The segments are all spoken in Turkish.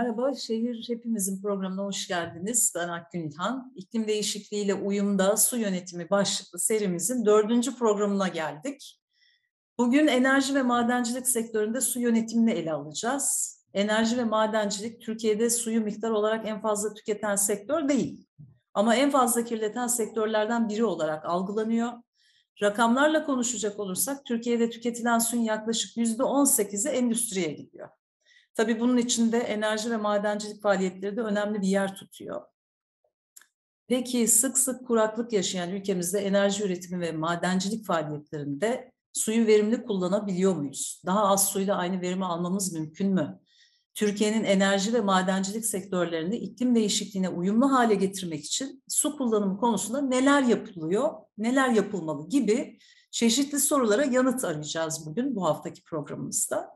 Merhaba, Şehir Hepimizin programına hoş geldiniz. Ben Akgün İlhan. İklim değişikliğiyle uyumda su yönetimi başlıklı serimizin dördüncü programına geldik. Bugün enerji ve madencilik sektöründe su yönetimini ele alacağız. Enerji ve madencilik Türkiye'de suyu miktar olarak en fazla tüketen sektör değil. Ama en fazla kirleten sektörlerden biri olarak algılanıyor. Rakamlarla konuşacak olursak Türkiye'de tüketilen suyun yaklaşık yüzde 18'i endüstriye gidiyor. Tabii bunun içinde enerji ve madencilik faaliyetleri de önemli bir yer tutuyor. Peki sık sık kuraklık yaşayan ülkemizde enerji üretimi ve madencilik faaliyetlerinde suyu verimli kullanabiliyor muyuz? Daha az suyla aynı verimi almamız mümkün mü? Türkiye'nin enerji ve madencilik sektörlerini iklim değişikliğine uyumlu hale getirmek için su kullanımı konusunda neler yapılıyor, neler yapılmalı gibi çeşitli sorulara yanıt arayacağız bugün bu haftaki programımızda.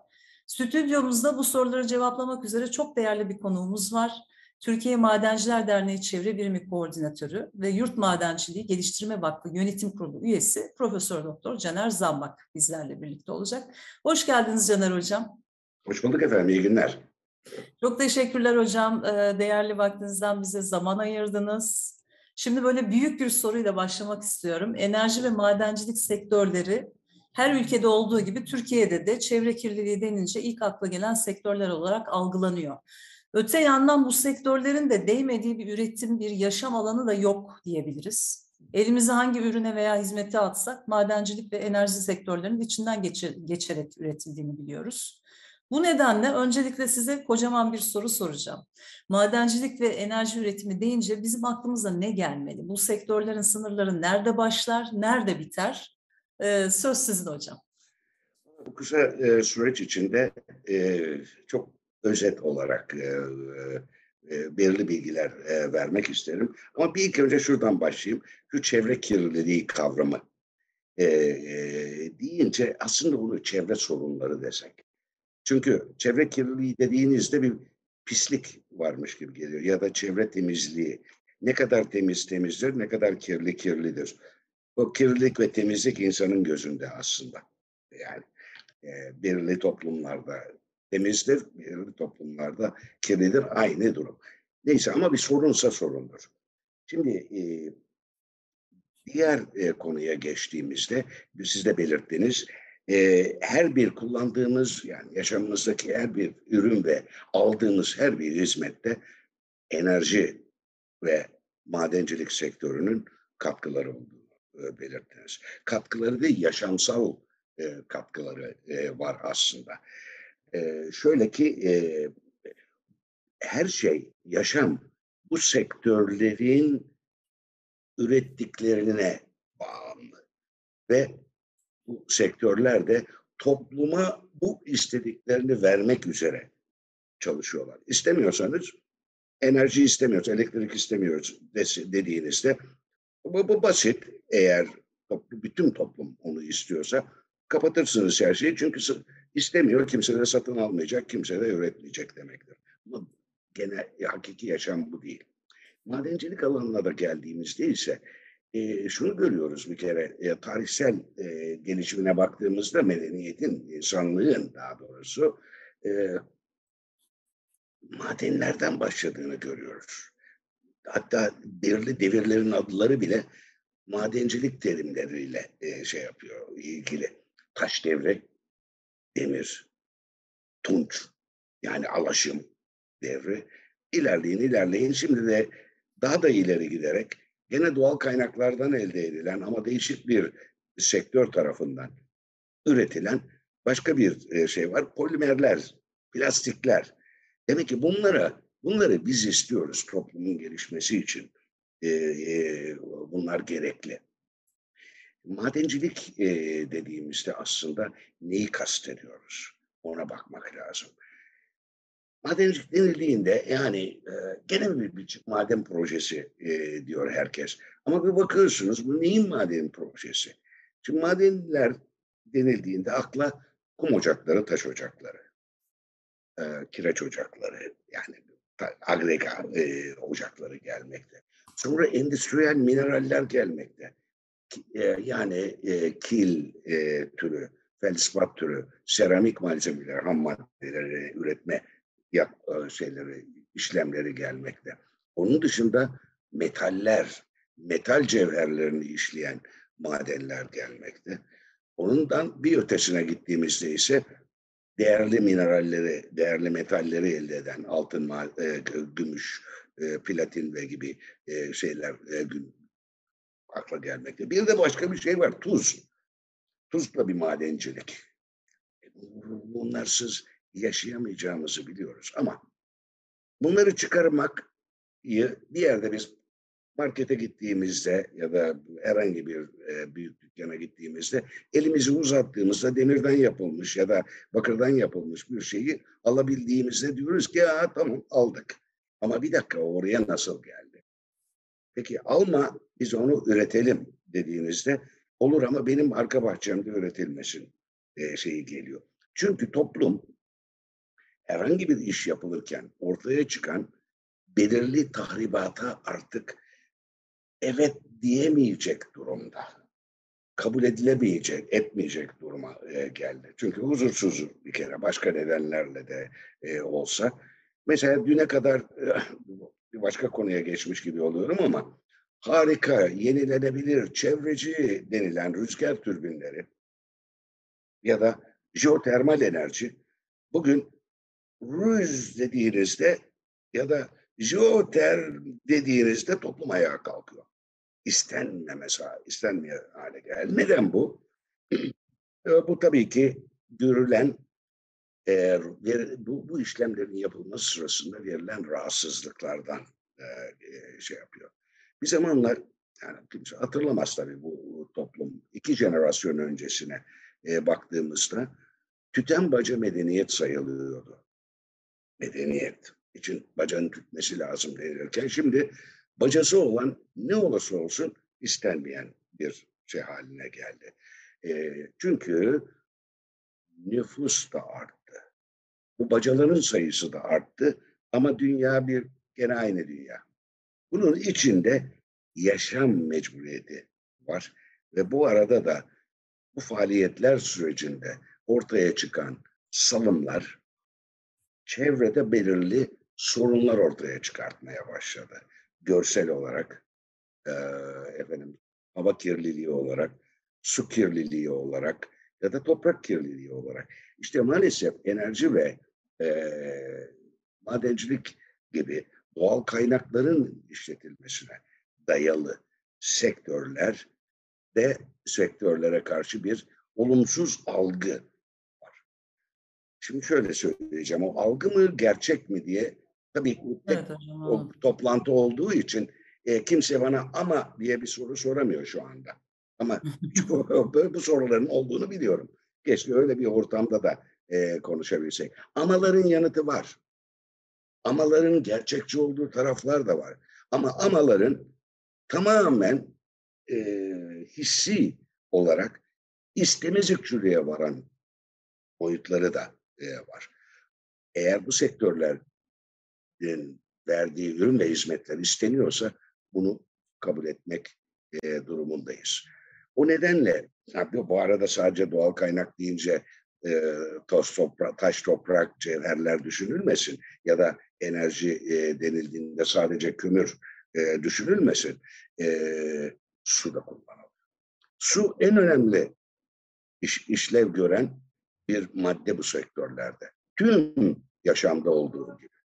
Stüdyomuzda bu soruları cevaplamak üzere çok değerli bir konuğumuz var. Türkiye Madenciler Derneği Çevre Birimi Koordinatörü ve Yurt Madenciliği Geliştirme Vakfı Yönetim Kurulu üyesi Profesör Doktor Caner Zambak bizlerle birlikte olacak. Hoş geldiniz Caner Hocam. Hoş bulduk efendim, iyi günler. Çok teşekkürler hocam. Ee, değerli vaktinizden bize zaman ayırdınız. Şimdi böyle büyük bir soruyla başlamak istiyorum. Enerji ve madencilik sektörleri her ülkede olduğu gibi Türkiye'de de çevre kirliliği denince ilk akla gelen sektörler olarak algılanıyor. Öte yandan bu sektörlerin de değmediği bir üretim, bir yaşam alanı da yok diyebiliriz. Elimizi hangi ürüne veya hizmete atsak madencilik ve enerji sektörlerinin içinden geçer, geçerek üretildiğini biliyoruz. Bu nedenle öncelikle size kocaman bir soru soracağım. Madencilik ve enerji üretimi deyince bizim aklımıza ne gelmeli? Bu sektörlerin sınırları nerede başlar, nerede biter? Ee, söz sizin hocam. Bu kısa e, süreç içinde e, çok özet olarak e, belirli bilgiler vermek isterim. Ama bir ilk önce şuradan başlayayım. Şu çevre kirliliği kavramı e, deyince aslında bunu çevre sorunları desek. Çünkü çevre kirliliği dediğinizde bir pislik varmış gibi geliyor ya da çevre temizliği. Ne kadar temiz temizdir, ne kadar kirli kirlidir. O kirlilik ve temizlik insanın gözünde aslında. Yani e, belirli toplumlarda temizdir, belirli toplumlarda kirlidir. Aynı durum. Neyse ama bir sorunsa sorundur. Şimdi e, diğer e, konuya geçtiğimizde siz de belirttiniz e, her bir kullandığımız yani yaşamımızdaki her bir ürün ve aldığımız her bir hizmette enerji ve madencilik sektörünün katkıları olduğu e, belirttiniz. Katkıları değil, yaşamsal e, katkıları e, var aslında. E, şöyle ki e, her şey, yaşam bu sektörlerin ürettiklerine bağımlı. Ve bu sektörler de topluma bu istediklerini vermek üzere çalışıyorlar. İstemiyorsanız enerji istemiyoruz, elektrik istemiyoruz dediğinizde bu, bu basit. Eğer toplu, bütün toplum onu istiyorsa kapatırsınız her şeyi. Çünkü istemiyor, kimse de satın almayacak, kimse de üretmeyecek demektir. Ama genel, hakiki yaşam bu değil. Madencilik alanına da geldiğimizde ise e, şunu görüyoruz bir kere e, tarihsel e, gelişimine baktığımızda medeniyetin, insanlığın daha doğrusu e, madenlerden başladığını görüyoruz hatta belirli devirlerin adları bile madencilik terimleriyle e, şey yapıyor, ilgili. Taş devri, demir, tunç, yani alaşım devri. İlerleyin, ilerleyin. Şimdi de daha da ileri giderek gene doğal kaynaklardan elde edilen ama değişik bir sektör tarafından üretilen başka bir e, şey var. Polimerler, plastikler. Demek ki bunlara Bunları biz istiyoruz toplumun gelişmesi için. E, e, bunlar gerekli. Madencilik e, dediğimizde aslında neyi kastediyoruz? Ona bakmak lazım. Madencilik denildiğinde yani e, gene bir, maden projesi diyor herkes. Ama bir bakıyorsunuz bu neyin maden projesi? Şimdi madenler denildiğinde akla kum ocakları, taş ocakları, kireç ocakları yani agrega e, ocakları gelmekte. Sonra endüstriyel mineraller gelmekte. E, yani e, kil e, türü, felspat türü, seramik malzemeler, ham maddeleri üretme yap, e, şeyleri, işlemleri gelmekte. Onun dışında metaller, metal cevherlerini işleyen madenler gelmekte. Onundan bir ötesine gittiğimizde ise değerli mineralleri, değerli metalleri elde eden altın, e, gümüş, e, platin ve gibi e, şeyler akla gelmekte. Bir de başka bir şey var, tuz. Tuz da bir madencilik. Bunlarsız yaşayamayacağımızı biliyoruz ama bunları çıkarmak bir yerde biz markete gittiğimizde ya da herhangi bir e, büyük dükkana gittiğimizde elimizi uzattığımızda demirden yapılmış ya da bakırdan yapılmış bir şeyi alabildiğimizde diyoruz ki ya tamam aldık. Ama bir dakika oraya nasıl geldi? Peki alma biz onu üretelim dediğinizde olur ama benim arka bahçemde üretilmesin e, şeyi geliyor. Çünkü toplum herhangi bir iş yapılırken ortaya çıkan belirli tahribata artık evet diyemeyecek durumda. Kabul edilemeyecek, etmeyecek duruma e, geldi. Çünkü huzursuz bir kere başka nedenlerle de e, olsa. Mesela düne kadar e, bir başka konuya geçmiş gibi oluyorum ama harika, yenilenebilir, çevreci denilen rüzgar türbinleri ya da jeotermal enerji bugün rüz dediğinizde ya da jeoter dediğinizde toplum ayağa kalkıyor istenmemesi, istenmiyor hale geldi. Neden bu? bu tabii ki görülen e, bu, bu işlemlerin yapılması sırasında verilen rahatsızlıklardan e, şey yapıyor. Bir zamanlar yani kimse hatırlamaz tabii bu toplum iki jenerasyon öncesine e, baktığımızda tüten baca medeniyet sayılıyordu. Medeniyet için bacanın tütmesi lazım denirken şimdi bacası olan ne olursa olsun istenmeyen bir şey haline geldi. E, çünkü nüfus da arttı. Bu bacaların sayısı da arttı ama dünya bir gene aynı dünya. Bunun içinde yaşam mecburiyeti var ve bu arada da bu faaliyetler sürecinde ortaya çıkan salımlar çevrede belirli sorunlar ortaya çıkartmaya başladı görsel olarak, e, efendim hava kirliliği olarak, su kirliliği olarak ya da toprak kirliliği olarak. İşte maalesef enerji ve e, madencilik gibi doğal kaynakların işletilmesine dayalı sektörler de sektörlere karşı bir olumsuz algı var. Şimdi şöyle söyleyeceğim, o algı mı gerçek mi diye Tabii bu tek evet, o toplantı olduğu için e, kimse bana ama diye bir soru soramıyor şu anda. Ama bu, bu soruların olduğunu biliyorum. Keşke öyle bir ortamda da e, konuşabilsek. Amaların yanıtı var. Amaların gerçekçi olduğu taraflar da var. Ama amaların tamamen e, hissi olarak istemezlikçiliğe varan boyutları da e, var. Eğer bu sektörler verdiği ürün ve hizmetler isteniyorsa bunu kabul etmek e, durumundayız. O nedenle bu arada sadece doğal kaynak deyince e, toz toprak, taş toprak, cevherler düşünülmesin ya da enerji e, denildiğinde sadece kömür e, düşünülmesin. E, su da kullanılır. Su en önemli iş, işlev gören bir madde bu sektörlerde. Tüm yaşamda olduğu gibi.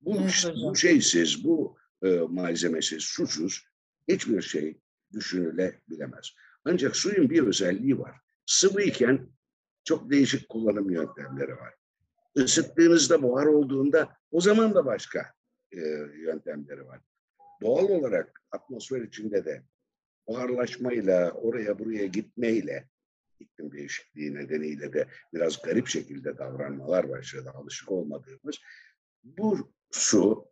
Bu, evet, bu şeysiz, bu e, malzemesiz, susuz hiçbir şey düşünülebilemez. Ancak suyun bir özelliği var. Sıvı iken çok değişik kullanım yöntemleri var. Isıttığınızda buhar olduğunda o zaman da başka e, yöntemleri var. Doğal olarak atmosfer içinde de buharlaşmayla, oraya buraya gitmeyle, iklim değişikliği nedeniyle de biraz garip şekilde davranmalar başladı, alışık olmadığımız. Bu su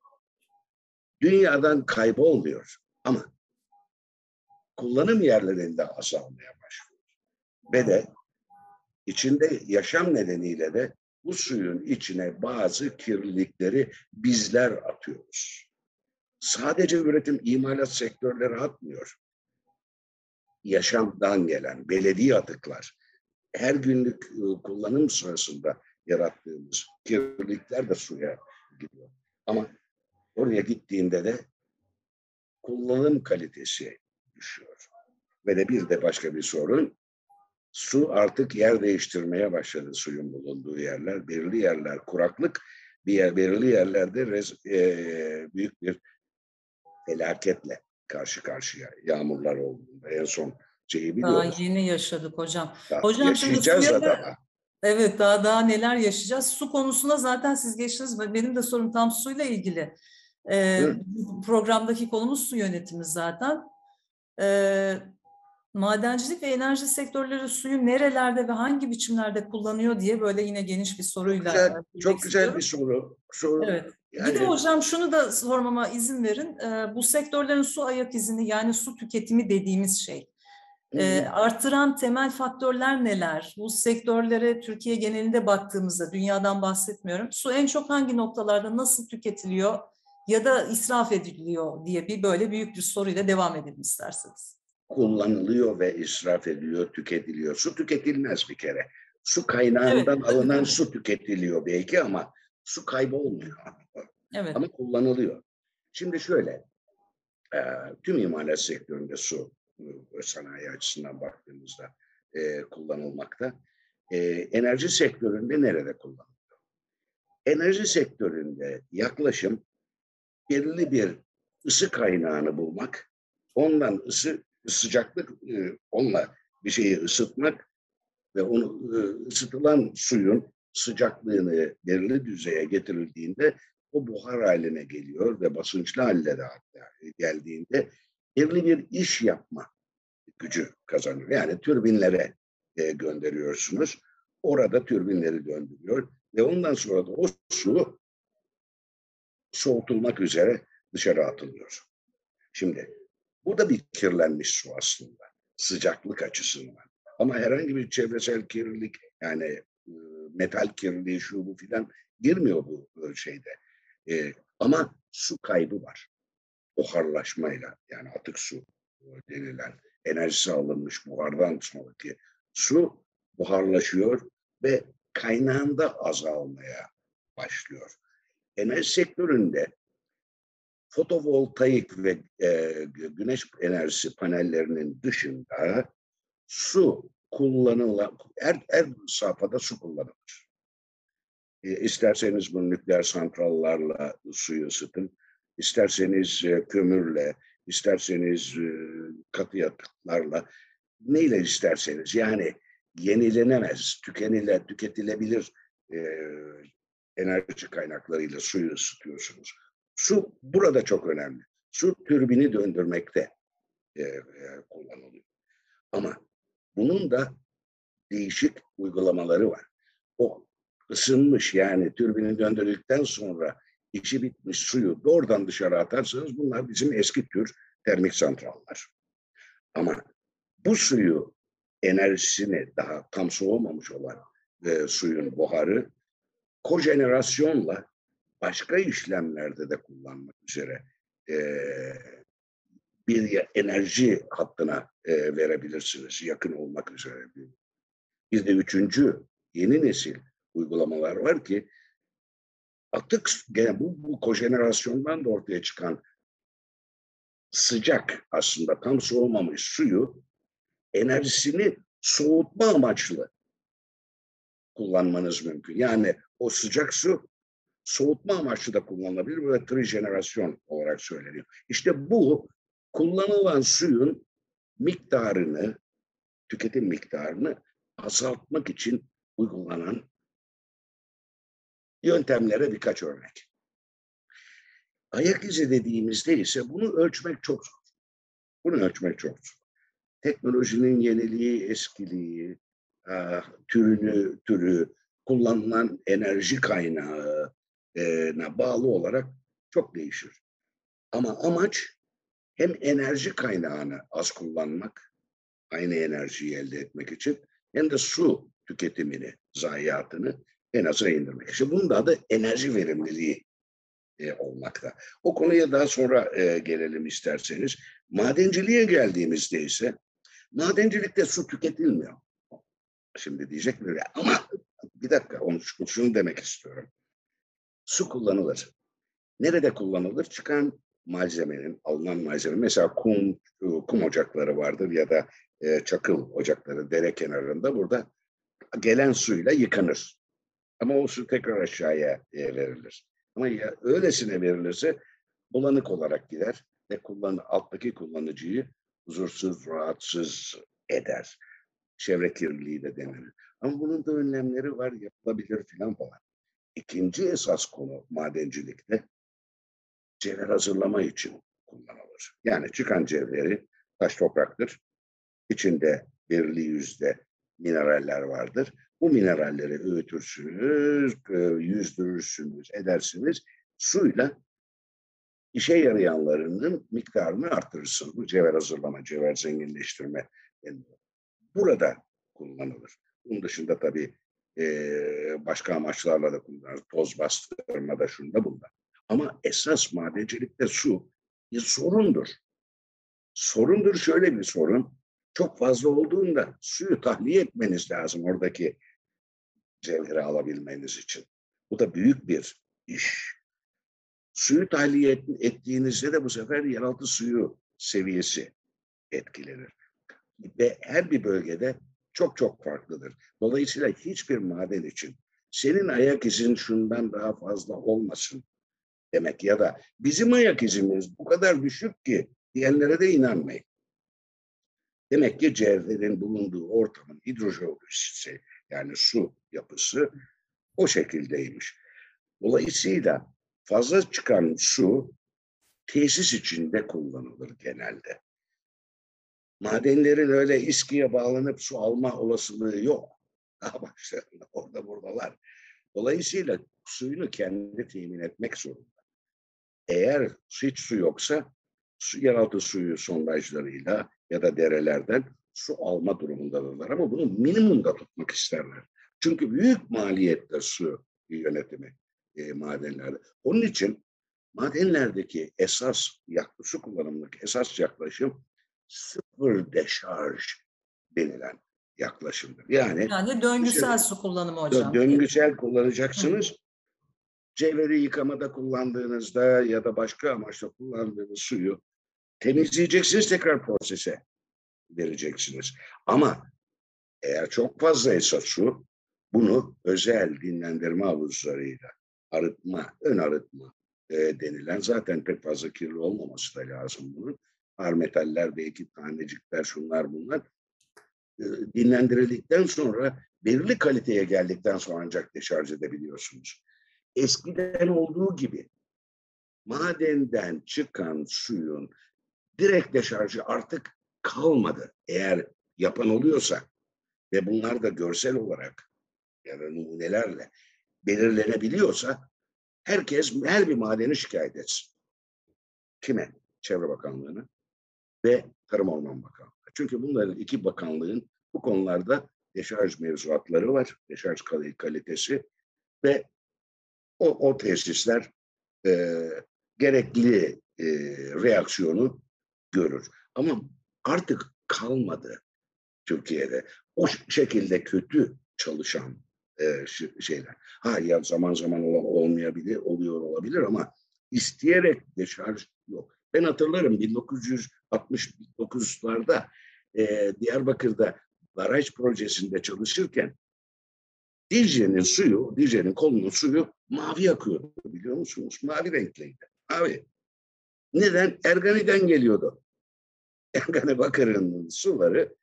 dünyadan kaybolmuyor ama kullanım yerlerinde azalmaya başlıyor. Ve de içinde yaşam nedeniyle de bu suyun içine bazı kirlilikleri bizler atıyoruz. Sadece üretim, imalat sektörleri atmıyor. Yaşamdan gelen belediye atıklar, her günlük ıı, kullanım sırasında yarattığımız kirlilikler de suya gidiyor. Ama oraya gittiğinde de kullanım kalitesi düşüyor. Ve de bir de başka bir sorun, su artık yer değiştirmeye başladı suyun bulunduğu yerler. Belirli yerler kuraklık, bir yer, belirli yerlerde rez, e, büyük bir felaketle karşı karşıya yağmurlar olduğunda en son şeyi biliyoruz. Daha yeni yaşadık hocam. Daha hocam şimdi da daha. Evet daha daha neler yaşayacağız. Su konusuna zaten siz geçtiniz. Benim de sorum tam suyla ilgili. Ee, programdaki konumuz su yönetimi zaten. Ee, madencilik ve enerji sektörleri suyu nerelerde ve hangi biçimlerde kullanıyor diye böyle yine geniş bir soruyla. Güzel, çok güzel bir soru. soru. Evet. Yani, bir de hocam şunu da sormama izin verin. Ee, bu sektörlerin su ayak izini yani su tüketimi dediğimiz şey. E, artıran temel faktörler neler? Bu sektörlere Türkiye genelinde baktığımızda, dünyadan bahsetmiyorum. Su en çok hangi noktalarda nasıl tüketiliyor ya da israf ediliyor diye bir böyle büyük bir soruyla devam edelim isterseniz. Kullanılıyor ve israf ediliyor, tüketiliyor. Su tüketilmez bir kere. Su kaynağından evet. alınan su tüketiliyor belki ama su kaybolmuyor. Evet. Ama kullanılıyor. Şimdi şöyle, tüm imalat sektöründe su sanayi açısından baktığımızda e, kullanılmakta. E, enerji sektöründe nerede kullanılıyor? Enerji sektöründe yaklaşım belirli bir ısı kaynağını bulmak, ondan ısı sıcaklık, e, onunla bir şeyi ısıtmak ve onu e, ısıtılan suyun sıcaklığını belirli düzeye getirildiğinde o buhar haline geliyor ve basınçlı haline de hatta geldiğinde belirli bir iş yapma gücü kazanıyor. Yani türbinlere e, gönderiyorsunuz. Orada türbinleri döndürüyor ve ondan sonra da o su soğutulmak üzere dışarı atılıyor. Şimdi bu da bir kirlenmiş su aslında sıcaklık açısından. Ama herhangi bir çevresel kirlilik yani e, metal kirliliği şu bu filan girmiyor bu e, şeyde. E, ama su kaybı var. Buharlaşmayla yani atık su denilen enerjisi alınmış buhardan sonraki su buharlaşıyor ve kaynağında azalmaya başlıyor. Enerji sektöründe fotovoltaik ve e, güneş enerjisi panellerinin dışında su kullanılan, her, her safhada su kullanılır. E, isterseniz bu nükleer santrallarla suyu ısıtın, isterseniz e, kömürle, isterseniz e, katı yakıtlarla, neyle isterseniz yani yenilenemez, tükenile, tüketilebilir e, enerji kaynaklarıyla suyu ısıtıyorsunuz. Su burada çok önemli. Su türbini döndürmekte e, e, kullanılıyor. Ama bunun da değişik uygulamaları var. O ısınmış yani türbini döndürdükten sonra içi bitmiş suyu doğrudan dışarı atarsanız bunlar bizim eski tür termik santrallar. Ama bu suyu enerjisini daha tam soğumamış olan e, suyun buharı kojenerasyonla başka işlemlerde de kullanmak üzere e, bir enerji hattına e, verebilirsiniz yakın olmak üzere. Bir de üçüncü yeni nesil uygulamalar var ki atık gene bu, bu kojenerasyondan da ortaya çıkan sıcak aslında tam soğumamış suyu enerjisini soğutma amaçlı kullanmanız mümkün. Yani o sıcak su soğutma amaçlı da kullanılabilir ve trijenerasyon olarak söyleniyor. İşte bu kullanılan suyun miktarını, tüketim miktarını azaltmak için uygulanan yöntemlere birkaç örnek. Ayak izi dediğimizde ise bunu ölçmek çok zor. Bunu ölçmek çok zor. Teknolojinin yeniliği, eskiliği, türünü, türü, kullanılan enerji kaynağına bağlı olarak çok değişir. Ama amaç hem enerji kaynağını az kullanmak, aynı enerjiyi elde etmek için hem de su tüketimini, zayiatını en aza indirmek. İşte bunun da adı enerji verimliliği e, olmakta. O konuya daha sonra e, gelelim isterseniz. Madenciliğe geldiğimizde ise madencilikte su tüketilmiyor. Şimdi diyecek mi? Ama bir dakika onu şunu demek istiyorum. su kullanılır. Nerede kullanılır? Çıkan malzemenin, alınan malzeme, mesela kum, kum ocakları vardır ya da e, çakıl ocakları dere kenarında burada gelen suyla yıkanır. Ama o su tekrar aşağıya e, verilir. Ama ya, öylesine verilirse bulanık olarak gider ve kullan, alttaki kullanıcıyı huzursuz, rahatsız eder. Çevre kirliliği de denir. Ama bunun da önlemleri var, yapılabilir filan falan. İkinci esas konu madencilikte cevher hazırlama için kullanılır. Yani çıkan cevheri taş topraktır. İçinde belirli yüzde mineraller vardır. Bu mineralleri öğütürsünüz, e, yüzdürürsünüz, edersiniz. Suyla işe yarayanlarının miktarını artırırsınız. Bu cevher hazırlama, cevher zenginleştirme burada kullanılır. Bunun dışında tabii e, başka amaçlarla da kullanılır. Toz bastırma da şunda bunda. Ama esas madencilikte su bir sorundur. Sorundur şöyle bir sorun. Çok fazla olduğunda suyu tahliye etmeniz lazım oradaki cevheri alabilmeniz için. Bu da büyük bir iş. Suyu tahliye et, ettiğinizde de bu sefer yeraltı suyu seviyesi etkilenir. Ve her bir bölgede çok çok farklıdır. Dolayısıyla hiçbir maden için senin ayak izin şundan daha fazla olmasın demek ya da bizim ayak izimiz bu kadar düşük ki diyenlere de inanmayın. Demek ki cevherin bulunduğu ortamın hidrojeolojisi yani su yapısı o şekildeymiş. Dolayısıyla fazla çıkan su tesis içinde kullanılır genelde. Madenlerin öyle iskiye bağlanıp su alma olasılığı yok. Daha başlarında orada buradalar. Dolayısıyla suyunu kendi temin etmek zorunda. Eğer hiç su yoksa su, yeraltı suyu sondajlarıyla ya da derelerden su alma durumundadırlar. Ama bunu minimumda tutmak isterler. Çünkü büyük maliyette su yönetimi e, madenlerde. Onun için madenlerdeki esas su kullanımındaki esas yaklaşım sıfır deşarj denilen yaklaşımdır. Yani, yani döngüsel su kullanımı hocam. Döngüsel kullanacaksınız. Hı. Cevheri yıkamada kullandığınızda ya da başka amaçla kullandığınız suyu temizleyeceksiniz tekrar prosese vereceksiniz. Ama eğer çok fazlaysa su bunu özel dinlendirme havuzlarıyla arıtma, ön arıtma e, denilen zaten pek fazla kirli olmaması da lazım bunun. Ağır metaller, belki tanecikler, şunlar bunlar e, dinlendirildikten sonra belirli kaliteye geldikten sonra ancak deşarj edebiliyorsunuz. Eskiden olduğu gibi madenden çıkan suyun direkt deşarjı artık kalmadı. Eğer yapan oluyorsa ve bunlar da görsel olarak ya da numunelerle belirlenebiliyorsa herkes her bir madeni şikayet etsin. Kime? Çevre Bakanlığı'na ve Tarım Orman Bakanlığı. Çünkü bunların iki bakanlığın bu konularda deşarj mevzuatları var. Deşarj kalitesi ve o, o tesisler e, gerekli e, reaksiyonu görür. Ama artık kalmadı Türkiye'de. O şekilde kötü çalışan e, şeyler. Ha ya zaman zaman olmayabilir, oluyor olabilir ama isteyerek deşarj yok. Ben hatırlarım 1969'larda e, Diyarbakır'da baraj projesinde çalışırken Dicle'nin suyu, Dicle'nin kolunun suyu mavi akıyordu biliyor musunuz? Mavi renkliydi. Mavi. Neden? Ergani'den geliyordu. Ergani Bakır'ın suları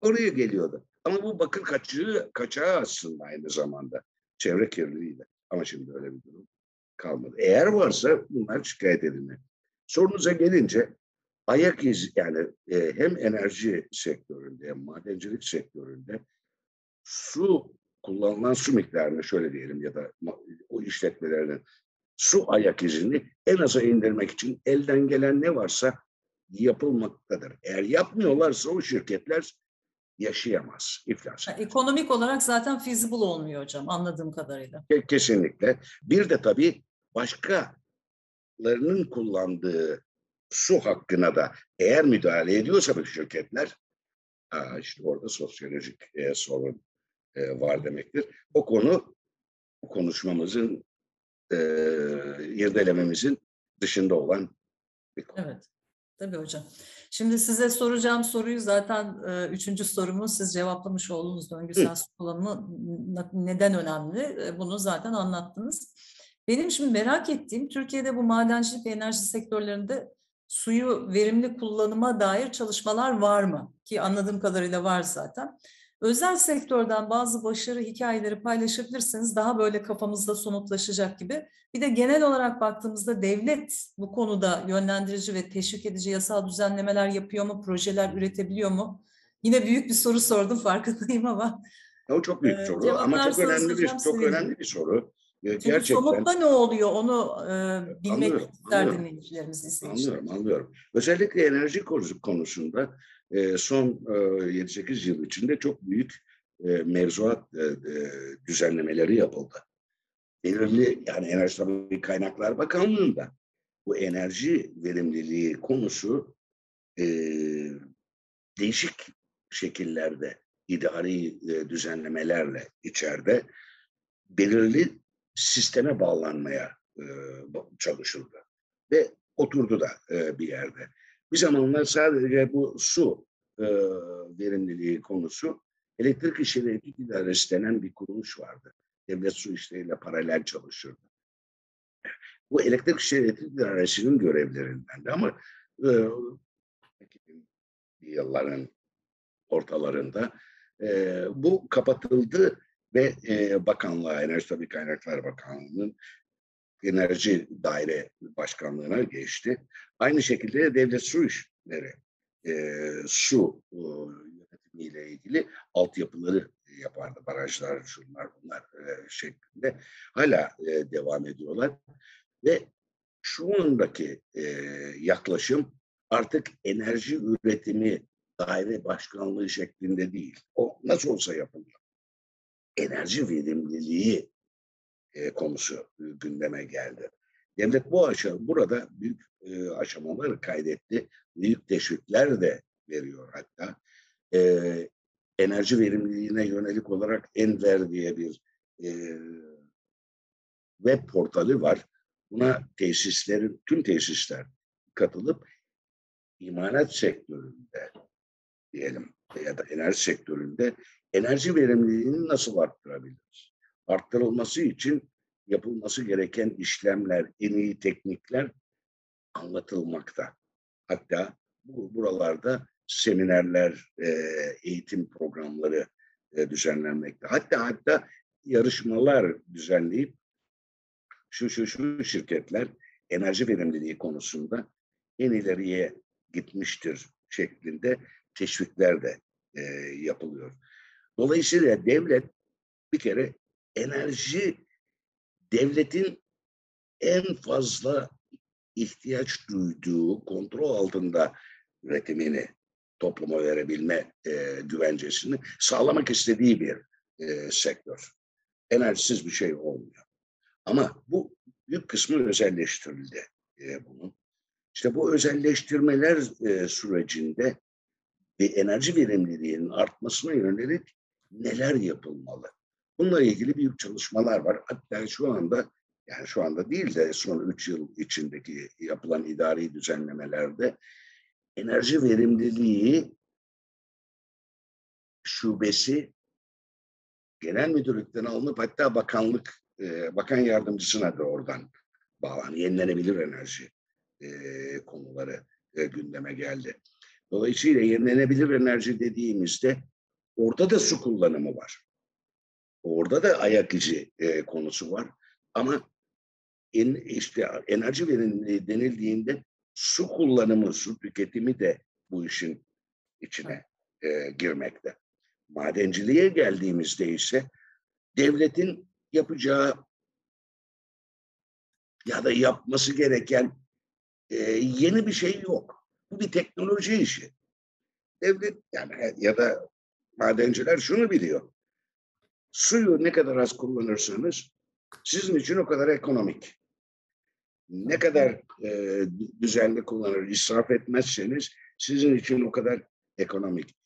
oraya geliyordu. Ama bu bakır kaçığı, kaçağı aslında aynı zamanda. Çevre kirliliğiyle. Ama şimdi öyle bir durum kalmadı. Eğer varsa bunlar şikayet edilmeli. Sorunuza gelince ayak izi yani e, hem enerji sektöründe hem madencilik sektöründe su kullanılan su miktarını şöyle diyelim ya da o işletmelerinin su ayak izini en aza indirmek için elden gelen ne varsa yapılmaktadır. Eğer yapmıyorlarsa o şirketler yaşayamaz, iflas eder. Ekonomik olarak zaten feasible olmuyor hocam anladığım kadarıyla. Kesinlikle. Bir de tabii başkalarının kullandığı su hakkına da eğer müdahale ediyorsa bu şirketler işte orada sosyolojik e, sorun e, var demektir. O konu konuşmamızın e, irdelememizin dışında olan bir konu. Evet. Tabii hocam. Şimdi size soracağım soruyu zaten e, üçüncü sorumu siz cevaplamış oldunuz. Döngüsel su kullanımı neden önemli? E, bunu zaten anlattınız. Benim şimdi merak ettiğim Türkiye'de bu madencilik ve enerji sektörlerinde suyu verimli kullanıma dair çalışmalar var mı? Ki anladığım kadarıyla var zaten. Özel sektörden bazı başarı hikayeleri paylaşabilirseniz daha böyle kafamızda somutlaşacak gibi. Bir de genel olarak baktığımızda devlet bu konuda yönlendirici ve teşvik edici yasal düzenlemeler yapıyor mu, projeler üretebiliyor mu? Yine büyük bir soru sordum farkındayım ama. O çok büyük bir soru ama çok önemli bir çok önemli bir soru. Çünkü Gerçekten, somutta ne oluyor onu e, bilmek anlıyorum, ister dinleyicilerimiz, izleyiciler. Anlıyorum, anlıyorum. Özellikle enerji konusunda e, son e, 7-8 yıl içinde çok büyük e, mevzuat e, e, düzenlemeleri yapıldı. Belirli yani Enerji Tabii Kaynaklar Bakanlığı'nda bu enerji verimliliği konusu değişik şekillerde idari düzenlemelerle içeride belirli sisteme bağlanmaya çalışıldı. Ve oturdu da bir yerde. Bir zamanlar sadece bu su e, verimliliği konusu elektrik işleri elektrik idaresi denen bir kuruluş vardı. Devlet su işleriyle paralel çalışırdı. Bu elektrik işleri elektrik idaresinin görevlerinden de ama e, yılların ortalarında e, bu kapatıldı ve e, bakanlığa, Enerji Tabii Kaynaklar Bakanlığı'nın Enerji Daire Başkanlığı'na geçti. Aynı şekilde devlet su işleri, e, su e, yönetimiyle ilgili altyapıları yapardı. Barajlar, şunlar bunlar e, şeklinde. Hala e, devam ediyorlar. Ve şu andaki e, yaklaşım artık enerji üretimi daire başkanlığı şeklinde değil. O nasıl olsa yapılıyor enerji verimliliği e, konusu e, gündeme geldi. Devlet bu aşama, burada büyük e, aşamaları kaydetti. Büyük teşvikler de veriyor hatta. E, enerji verimliliğine yönelik olarak Enver diye bir e, web portalı var. Buna tesislerin, tüm tesisler katılıp imalat sektöründe diyelim ya da enerji sektöründe enerji verimliliğini nasıl arttırabiliriz? Arttırılması için yapılması gereken işlemler, en iyi teknikler anlatılmakta. Hatta bu buralarda seminerler, e, eğitim programları e, düzenlenmekte. Hatta hatta yarışmalar düzenleyip şu şu şu şirketler enerji verimliliği konusunda en ileriye gitmiştir şeklinde teşvikler de e, yapılıyor. Dolayısıyla devlet bir kere enerji devletin en fazla ihtiyaç duyduğu kontrol altında üretimini topluma verebilme e, güvencesini sağlamak istediği bir e, sektör. Enerjisiz bir şey olmuyor. Ama bu büyük kısmı özelleştirildi e, bunun. İşte bu özelleştirmeler e, sürecinde ve enerji verimliliğinin artmasına yönelik neler yapılmalı? Bununla ilgili büyük çalışmalar var. Hatta şu anda yani şu anda değil de son üç yıl içindeki yapılan idari düzenlemelerde enerji verimliliği şubesi genel müdürlükten alınıp hatta bakanlık e, bakan yardımcısına da oradan bağlan yenilenebilir enerji e, konuları e, gündeme geldi. Dolayısıyla yenilenebilir enerji dediğimizde orada da su kullanımı var. Orada da ayak izi e, konusu var. Ama en, işte enerji verimliliği denildiğinde su kullanımı, su tüketimi de bu işin içine e, girmekte. Madenciliğe geldiğimizde ise devletin yapacağı ya da yapması gereken e, yeni bir şey yok. Bu bir teknoloji işi. Devlet yani ya da madenciler şunu biliyor. Suyu ne kadar az kullanırsanız sizin için o kadar ekonomik. Ne kadar e, düzenli kullanır, israf etmezseniz sizin için o kadar ekonomik.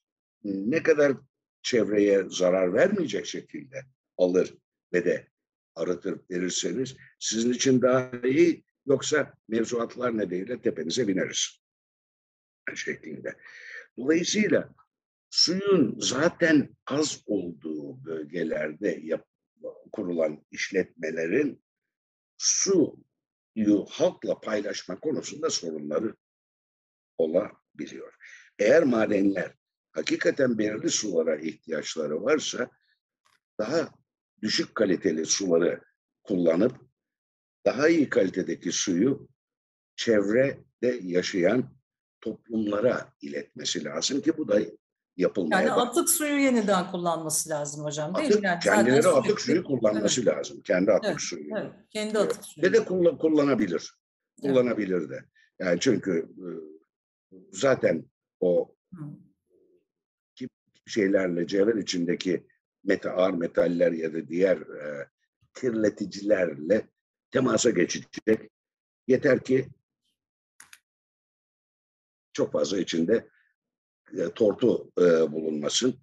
Ne kadar çevreye zarar vermeyecek şekilde alır ve de arıtır verirseniz sizin için daha iyi yoksa mevzuatlar nedeniyle tepenize bineriz şeklinde. Dolayısıyla suyun zaten az olduğu bölgelerde yap, kurulan işletmelerin suyu halkla paylaşma konusunda sorunları olabiliyor. Eğer madenler hakikaten belirli sulara ihtiyaçları varsa daha düşük kaliteli suları kullanıp daha iyi kalitedeki suyu çevrede yaşayan toplumlara iletmesi lazım ki bu da yapılmaya Yani atık suyu yeniden kullanması lazım hocam değil atık, mi? Yani kendileri zaten atık suyu kullanması evet. lazım. Kendi atık Evet, suyu. Evet, kendi atık suyu. Ve de kullan- kullanabilir. Evet. Kullanabilir de. Yani çünkü e, zaten o Hı. şeylerle cevher içindeki meta ağır metaller ya da diğer e, kirleticilerle temasa geçecek. Yeter ki çok fazla içinde e, tortu e, bulunmasın.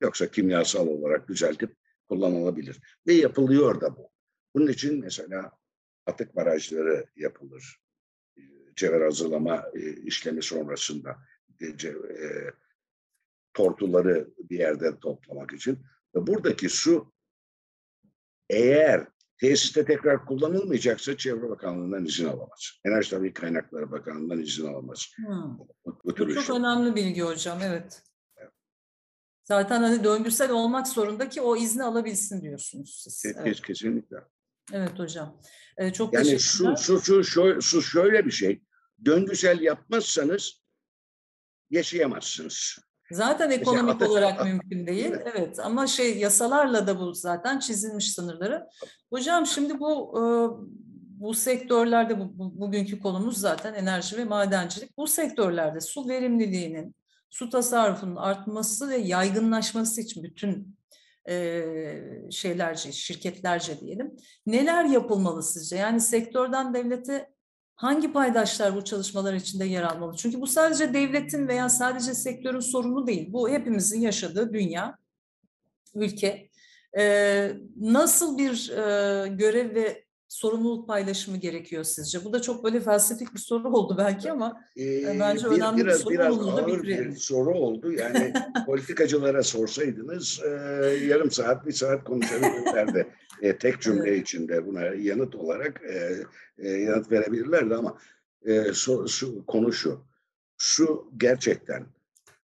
Yoksa kimyasal olarak düzeltip kullanılabilir. Ve yapılıyor da bu. Bunun için mesela atık barajları yapılır. E, Cevher hazırlama e, işlemi sonrasında e, e, tortuları bir yerde toplamak için. Ve buradaki su eğer tesiste tekrar kullanılmayacaksa Çevre Bakanlığı'ndan izin alamaz. Enerji Tabii Kaynakları Bakanlığı'ndan izin alamaz. Hı. Bu, çok önemli bilgi hocam, evet. Zaten hani döngüsel olmak zorunda ki o izni alabilsin diyorsunuz siz. Kes- Evet, Kesinlikle. evet hocam. Ee, çok Yani su, su, su, şöyle, su şöyle bir şey. Döngüsel yapmazsanız yaşayamazsınız. Zaten ekonomik olarak mümkün değil. Evet ama şey yasalarla da bu zaten çizilmiş sınırları. Hocam şimdi bu bu sektörlerde bu, bu- bugünkü konumuz zaten enerji ve madencilik. Bu sektörlerde su verimliliğinin, su tasarrufunun artması ve yaygınlaşması için bütün e, şeylerce, şirketlerce diyelim. Neler yapılmalı sizce? Yani sektörden devlete hangi paydaşlar bu çalışmalar içinde yer almalı? Çünkü bu sadece devletin veya sadece sektörün sorunu değil. Bu hepimizin yaşadığı dünya, ülke. Ee, nasıl bir e, görev ve sorumluluk paylaşımı gerekiyor sizce? Bu da çok böyle felsefik bir soru oldu belki ama Ee, bence önemli bir biraz, soru. Biraz ağır bir soru oldu. Yani politikacılara sorsaydınız e, yarım saat, bir saat konuşabilirlerdi. E, tek cümle içinde buna yanıt olarak e, e, yanıt verebilirlerdi ama e, so, şu, konu şu. Su gerçekten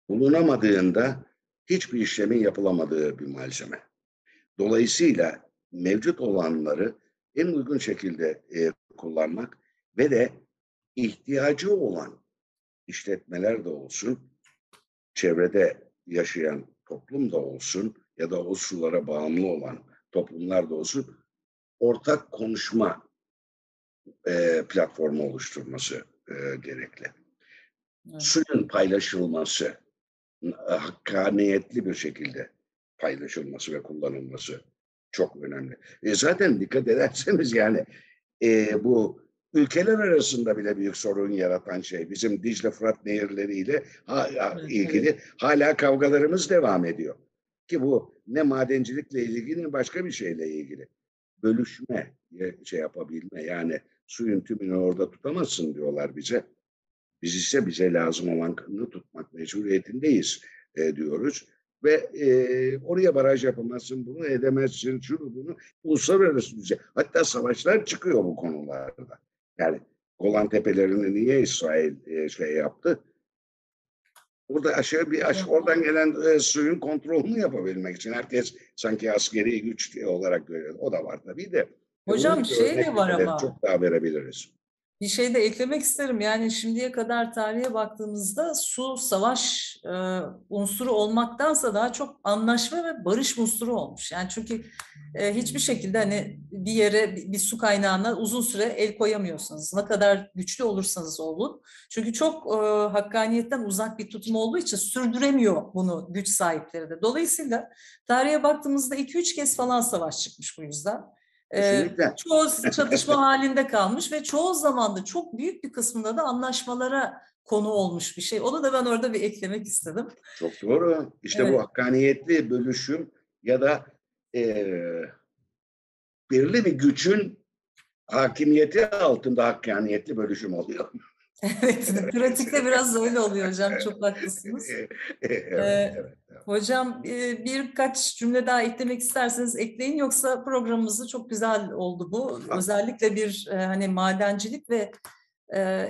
bulunamadığında hiçbir işlemin yapılamadığı bir malzeme. Dolayısıyla mevcut olanları en uygun şekilde e, kullanmak ve de ihtiyacı olan işletmeler de olsun, çevrede yaşayan toplum da olsun ya da o sulara bağımlı olan toplumlar da olsun ortak konuşma e, platformu oluşturması e, gerekli. Evet. Suyun paylaşılması, hakkaniyetli bir şekilde paylaşılması ve kullanılması çok önemli. E, zaten dikkat ederseniz yani e, bu ülkeler arasında bile büyük sorun yaratan şey bizim Dicle Fırat nehirleriyle ha, ha- Evet, ilgili hala kavgalarımız devam ediyor. Ki bu ne madencilikle ilgili ne başka bir şeyle ilgili. Bölüşme, şey yapabilme yani suyun tümünü orada tutamazsın diyorlar bize. Biz ise bize lazım olanı tutmak mecburiyetindeyiz e, diyoruz. Ve e, oraya baraj yapamazsın, bunu edemezsin, şunu bunu. Uluslararası düzey. Hatta savaşlar çıkıyor bu konularda. Yani Golan Tepelerini niye İsrail e, şey yaptı? Burada aşağı bir aş, oradan gelen e, suyun kontrolünü yapabilmek için herkes sanki askeri güç olarak görüyor. O da var tabii de. Hocam Bunun gibi şey de var ama. Çok daha verebiliriz. Bir şey de eklemek isterim. Yani şimdiye kadar tarihe baktığımızda su savaş e, unsuru olmaktansa daha çok anlaşma ve barış unsuru olmuş. Yani çünkü e, hiçbir şekilde hani bir yere bir, bir su kaynağına uzun süre el koyamıyorsunuz. Ne kadar güçlü olursanız olun. Çünkü çok e, hakkaniyetten uzak bir tutum olduğu için sürdüremiyor bunu güç sahipleri de. Dolayısıyla tarihe baktığımızda 2-3 kez falan savaş çıkmış bu yüzden. Kesinlikle. çoğu çatışma halinde kalmış ve çoğu zaman da çok büyük bir kısmında da anlaşmalara konu olmuş bir şey. Onu da ben orada bir eklemek istedim. Çok doğru. İşte Evet. bu hakkaniyetli bölüşüm ya da eee belirli bir gücün hakimiyeti altında hakkaniyetli bölüşüm oluyor. Evet, pratikte biraz öyle oluyor hocam. Çok haklısınız. evet, ee, evet. Hocam birkaç cümle daha eklemek isterseniz ekleyin yoksa programımızı çok güzel oldu bu. Özellikle bir hani madencilik ve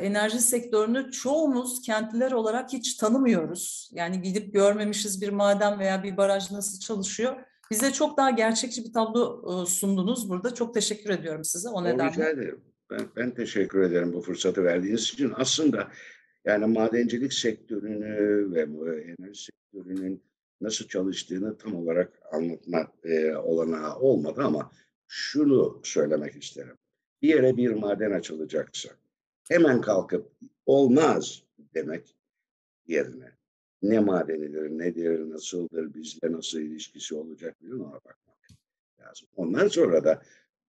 enerji sektörünü çoğumuz kentliler olarak hiç tanımıyoruz. Yani gidip görmemişiz bir maden veya bir baraj nasıl çalışıyor. Bize çok daha gerçekçi bir tablo sundunuz burada. Çok teşekkür ediyorum size o nedenle. Rica ederim. Ben, ben teşekkür ederim bu fırsatı verdiğiniz için. Aslında yani madencilik sektörünü ve enerji sektörünün nasıl çalıştığını tam olarak anlatma e, olanağı olmadı ama şunu söylemek isterim. Bir yere bir maden açılacaksa hemen kalkıp olmaz demek yerine ne madenidir, nedir, nasıldır, bizle nasıl ilişkisi olacak bir ona bakmak lazım. Ondan sonra da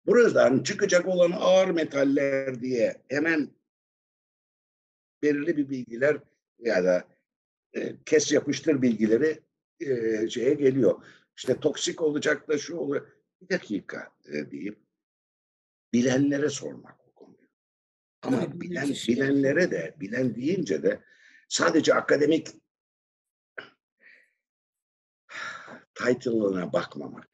buradan çıkacak olan ağır metaller diye hemen belirli bir bilgiler ya da e, kes yapıştır bilgileri e, şeye geliyor. İşte toksik olacak da şu olur. Bir dakika e, deyip bilenlere sormak bu konuyu. Ama Tabii, bilen, bilenlere de, bilen deyince de sadece akademik title'ına bakmamak,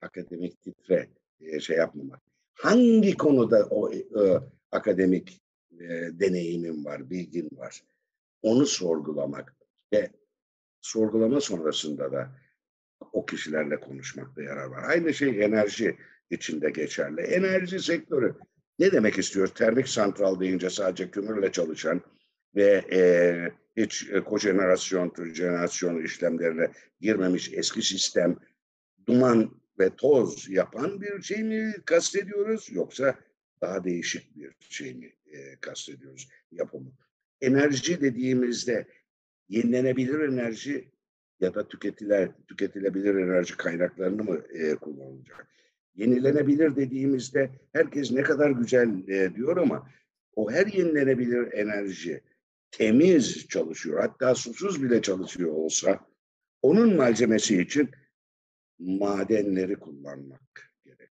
akademik titre e, şey yapmamak. Hangi konuda o e, akademik e, deneyimin var, bilgin var, onu sorgulamak ve sorgulama sonrasında da o kişilerle konuşmakta yarar var. Aynı şey enerji içinde geçerli. Enerji sektörü ne demek istiyor? Termik santral deyince sadece kömürle çalışan ve e, hiç e, kojenerasyon, türjenerasyon işlemlerine girmemiş eski sistem duman ve toz yapan bir şey mi kastediyoruz yoksa daha değişik bir şey mi e, kastediyoruz yapımı? Enerji dediğimizde yenilenebilir enerji ya da tüketiler, tüketilebilir enerji kaynaklarını mı e, kullanılacak? Yenilenebilir dediğimizde herkes ne kadar güzel e, diyor ama o her yenilenebilir enerji temiz çalışıyor. Hatta susuz bile çalışıyor olsa onun malzemesi için madenleri kullanmak gerek.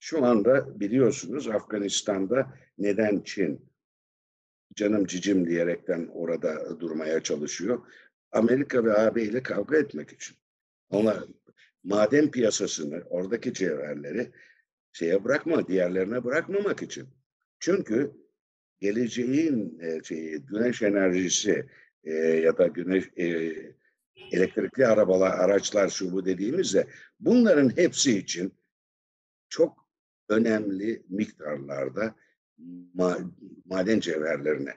Şu anda biliyorsunuz Afganistan'da neden Çin canım cicim diyerekten orada durmaya çalışıyor. Amerika ve AB ile kavga etmek için. Ona maden piyasasını, oradaki cevherleri şeye bırakma, diğerlerine bırakmamak için. Çünkü geleceğin e, şeyi, güneş enerjisi e, ya da güneş e, elektrikli arabalar, araçlar şu bu dediğimizde bunların hepsi için çok önemli miktarlarda ma maden cevherlerine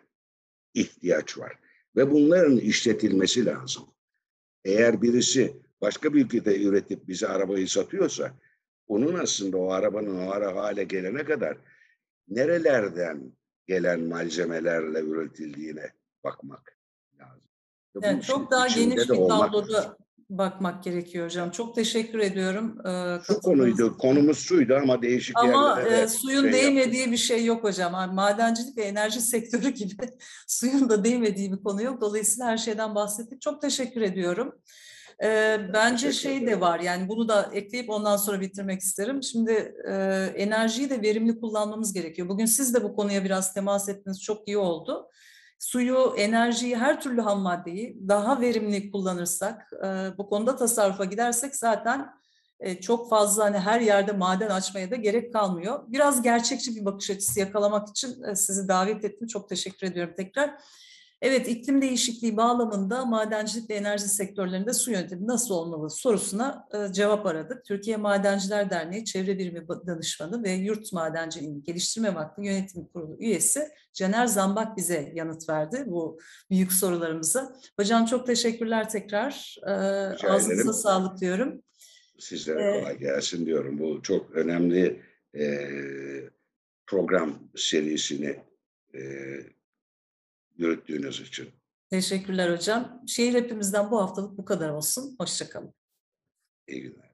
ihtiyaç var. Ve bunların işletilmesi lazım. Eğer birisi başka bir ülkede üretip bize arabayı satıyorsa onun aslında o arabanın o ara hale gelene kadar nerelerden gelen malzemelerle üretildiğine bakmak lazım. Yani çok daha geniş bir tabloda bakmak gerekiyor hocam. Çok teşekkür ediyorum. Ee, Şu konuydu, konumuz suydu ama değişik ama yerlere e, suyun şey değmediği yaptım. bir şey yok hocam. Yani madencilik ve enerji sektörü gibi suyun da değmediği bir konu yok. Dolayısıyla her şeyden bahsettik. Çok teşekkür ediyorum. E, bence şey de var yani bunu da ekleyip ondan sonra bitirmek isterim. Şimdi e, enerjiyi de verimli kullanmamız gerekiyor. Bugün siz de bu konuya biraz temas ettiniz çok iyi oldu. Suyu, enerjiyi, her türlü ham maddeyi daha verimli kullanırsak, e, bu konuda tasarrufa gidersek zaten e, çok fazla hani her yerde maden açmaya da gerek kalmıyor. Biraz gerçekçi bir bakış açısı yakalamak için e, sizi davet ettim. Çok teşekkür ediyorum tekrar. Evet, iklim değişikliği bağlamında madencilik ve enerji sektörlerinde su yönetimi nasıl olmalı sorusuna e, cevap aradık. Türkiye Madenciler Derneği Çevre Birimi Danışmanı ve Yurt Madenciliğini Geliştirme Vakfı Yönetim Kurulu üyesi Caner Zambak bize yanıt verdi bu büyük sorularımıza. Hocam çok teşekkürler tekrar. E, ağzınıza sağlık diyorum. Sizlere kolay gelsin diyorum. Bu çok önemli e, program serisini e, yürüttüğünüz için. Teşekkürler hocam. Şehir hepimizden bu haftalık bu kadar olsun. Hoşçakalın. İyi günler.